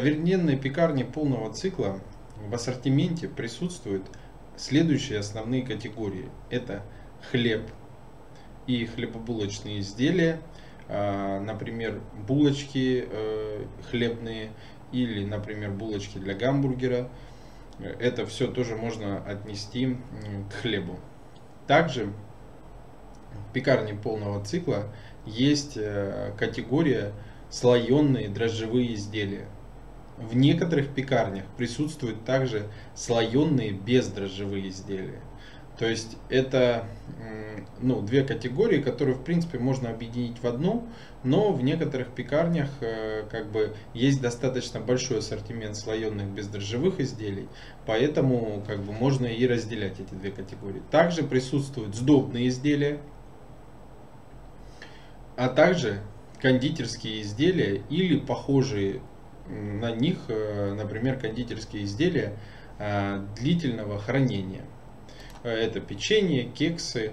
современной пекарне полного цикла в ассортименте присутствуют следующие основные категории. Это хлеб и хлебобулочные изделия, а, например, булочки э, хлебные или, например, булочки для гамбургера. Это все тоже можно отнести к хлебу. Также в пекарне полного цикла есть э, категория слоеные дрожжевые изделия. В некоторых пекарнях присутствуют также слоеные бездрожжевые изделия. То есть это ну, две категории, которые в принципе можно объединить в одну, но в некоторых пекарнях э, как бы есть достаточно большой ассортимент слоеных бездрожжевых изделий, поэтому как бы можно и разделять эти две категории. Также присутствуют сдобные изделия, а также кондитерские изделия или похожие на них, э, например, кондитерские изделия э, длительного хранения. Э, это печенье, кексы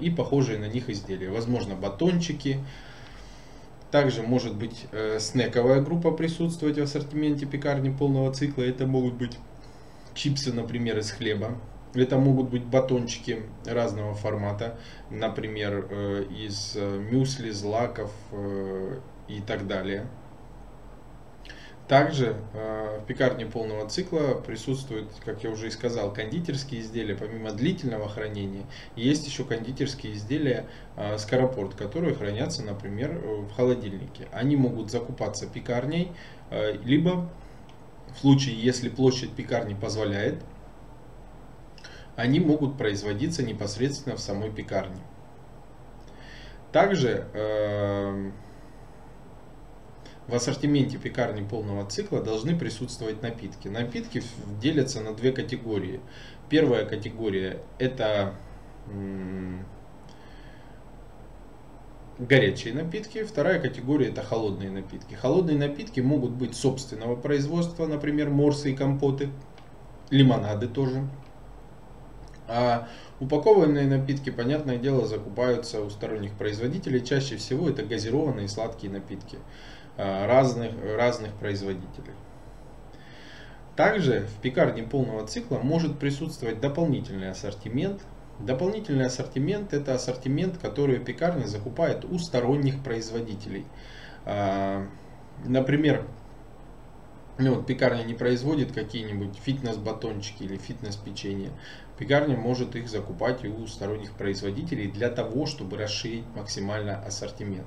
и похожие на них изделия. Возможно, батончики. Также может быть снековая группа присутствовать в ассортименте пекарни полного цикла. Это могут быть чипсы, например, из хлеба. Это могут быть батончики разного формата, например, из мюсли, злаков и так далее. Также э, в пекарне полного цикла присутствуют, как я уже и сказал, кондитерские изделия. Помимо длительного хранения, есть еще кондитерские изделия э, скоропорт, которые хранятся, например, в холодильнике. Они могут закупаться пекарней, э, либо в случае, если площадь пекарни позволяет, они могут производиться непосредственно в самой пекарне. Также э, в ассортименте пекарни полного цикла должны присутствовать напитки. Напитки делятся на две категории. Первая категория это горячие напитки, вторая категория это холодные напитки. Холодные напитки могут быть собственного производства, например, морсы и компоты, лимонады тоже. А упакованные напитки, понятное дело, закупаются у сторонних производителей. Чаще всего это газированные сладкие напитки. Э, разных, разных производителей. Также в пекарне полного цикла может присутствовать дополнительный ассортимент. Дополнительный ассортимент это ассортимент, который пекарня закупает у сторонних производителей. Э, например, ну, вот пекарня не производит какие-нибудь фитнес-батончики или фитнес-печенье. Пекарня может их закупать у сторонних производителей для того, чтобы расширить максимально ассортимент.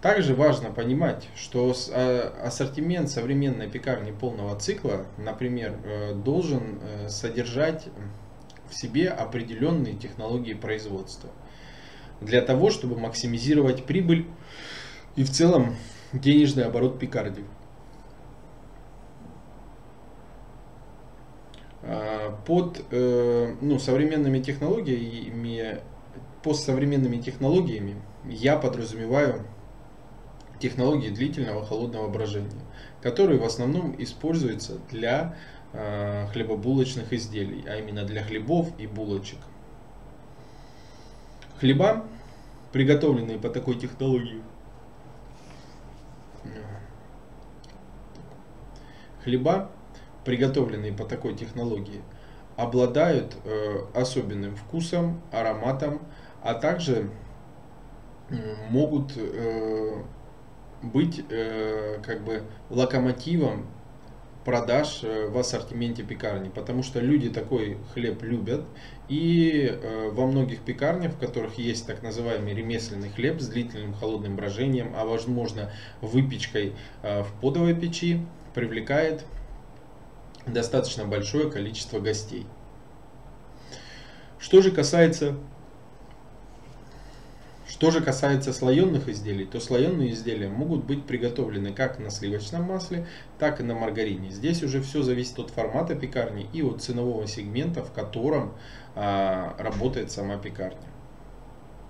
Также важно понимать, что а, ассортимент современной пекарни полного цикла, например, э, должен э, содержать в себе определенные технологии производства для того, чтобы максимизировать прибыль и в целом денежный оборот пекарни. А, под э, ну, современными технологиями, по современными технологиями я подразумеваю технологии длительного холодного брожения, которые в основном используются для э, хлебобулочных изделий, а именно для хлебов и булочек. Хлеба, приготовленные по такой технологии, хлеба, приготовленные по такой технологии, обладают э, особенным вкусом, ароматом, а также могут э, быть э, как бы локомотивом продаж э, в ассортименте пекарни, потому что люди такой хлеб любят, и э, во многих пекарнях, в которых есть так называемый ремесленный хлеб с длительным холодным брожением, а возможно выпечкой э, в подовой печи, привлекает достаточно большое количество гостей. Что же касается Что же касается слоеных изделий, то слоеные изделия могут быть приготовлены как на сливочном масле, так и на маргарине. Здесь уже все зависит от формата пекарни и от ценового сегмента, в котором а, работает сама пекарня.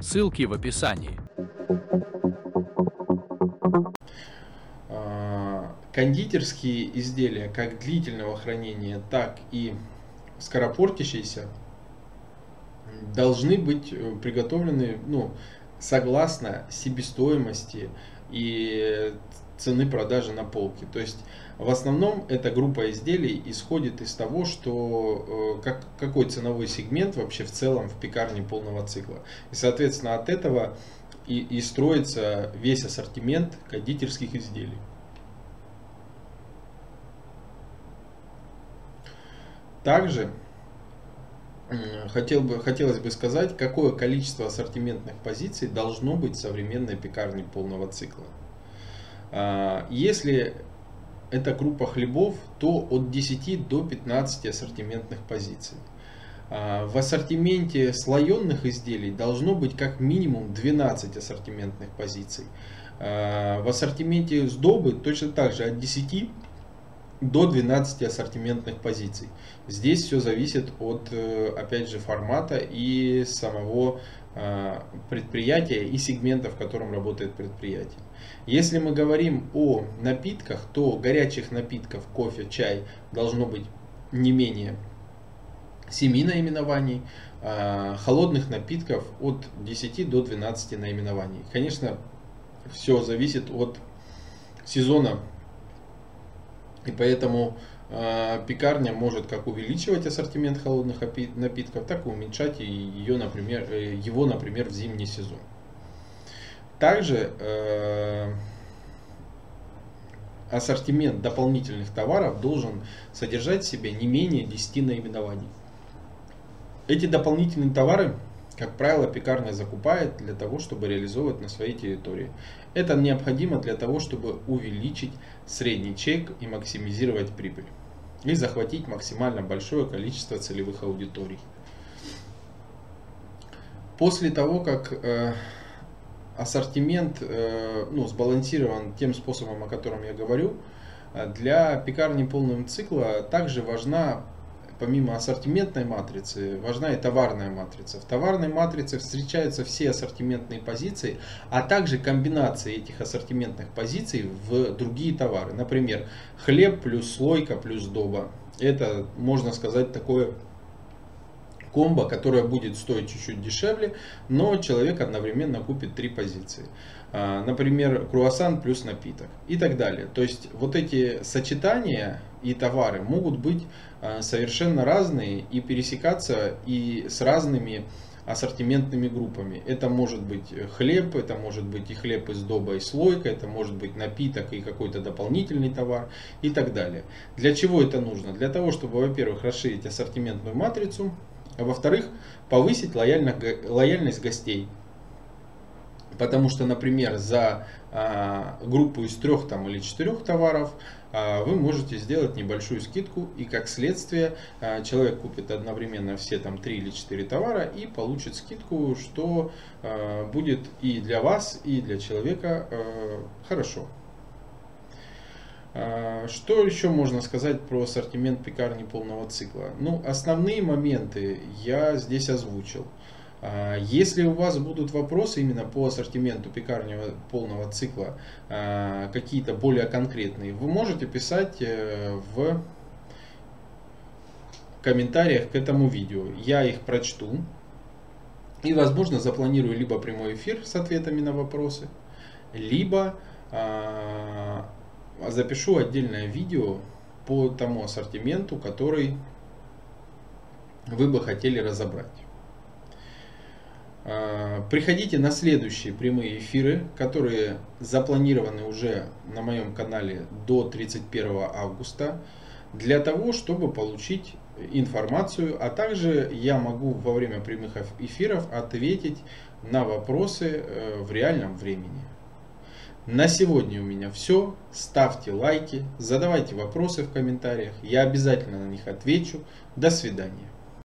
ссылки в описании. А, кондитерские изделия как длительного хранения, так и скоропортящиеся должны быть э, приготовлены ну, согласно себестоимости и цены продажи на полке. То есть в основном эта группа изделий исходит из того, что э, как, какой ценовой сегмент вообще в целом в пекарне полного цикла. И соответственно от этого и, и строится весь ассортимент кондитерских изделий. Также хотел бы, хотелось бы сказать, какое количество ассортиментных позиций должно быть в современной пекарне полного цикла. А, если это группа хлебов, то от 10 до 15 ассортиментных позиций. А, в ассортименте слоенных изделий должно быть как минимум 12 ассортиментных позиций. А, в ассортименте сдобы точно так же от 10 до 12 ассортиментных позиций. Здесь все зависит от, э, опять же, формата и самого предприятия и сегмента, в котором работает предприятие. Если мы говорим о напитках, то горячих напитков, кофе, чай должно быть не менее 7 наименований, а, холодных напитков от 10 до 12 наименований. Конечно, все зависит от сезона, и поэтому э, пекарня может как увеличивать ассортимент холодных напитков, так и уменьшать ее, например, э, его, например, в зимний сезон. Также э, ассортимент дополнительных товаров должен содержать в себе не менее 10 наименований. Эти дополнительные товары, как правило, пекарня закупает для того, чтобы реализовывать на своей территории. Это необходимо для того, чтобы увеличить средний чек и максимизировать прибыль. И захватить максимально большое количество целевых аудиторий. После того, как э, ассортимент э, ну, сбалансирован тем способом, о котором я говорю, э, для пекарни полного цикла также важна помимо ассортиментной матрицы, важна и товарная матрица. В товарной матрице встречаются все ассортиментные позиции, а также комбинации этих ассортиментных позиций в другие товары. Например, хлеб плюс слойка плюс доба. Это, можно сказать, такое комбо, которое будет стоить чуть-чуть дешевле, но человек одновременно купит три позиции. А, например, круассан плюс напиток и так далее. То есть вот эти сочетания и товары могут быть совершенно разные и пересекаться и с разными ассортиментными группами. Это может быть хлеб, это может быть и хлеб из доба и слойка, это может быть напиток и какой-то дополнительный товар и так далее. Для чего это нужно? Для того, чтобы, во-первых, расширить ассортиментную матрицу, а во-вторых, повысить лояльность гостей. Потому что, например, за а, группу из трех там, или четырех товаров а, вы можете сделать небольшую скидку и как следствие а, человек купит одновременно все там три или четыре товара и получит скидку, что будет и для вас, и для человека хорошо. Что еще можно сказать про ассортимент пекарни полного цикла? Ну, основные моменты я здесь озвучил. А, если у вас будут вопросы именно по ассортименту пекарни полного цикла, а, какие-то более конкретные, вы можете писать э, в комментариях к этому видео. Я их прочту и, возможно, запланирую либо прямой эфир с ответами на вопросы, либо а, запишу отдельное видео по тому ассортименту, который вы бы хотели разобрать. А, приходите на следующие прямые эфиры, которые запланированы уже на моем канале до 31 августа, для того, чтобы получить информацию, а также я могу во время прямых эфиров ответить на вопросы э, в реальном времени. На сегодня у меня все. Ставьте лайки, задавайте вопросы в комментариях. Я обязательно на них отвечу. До свидания.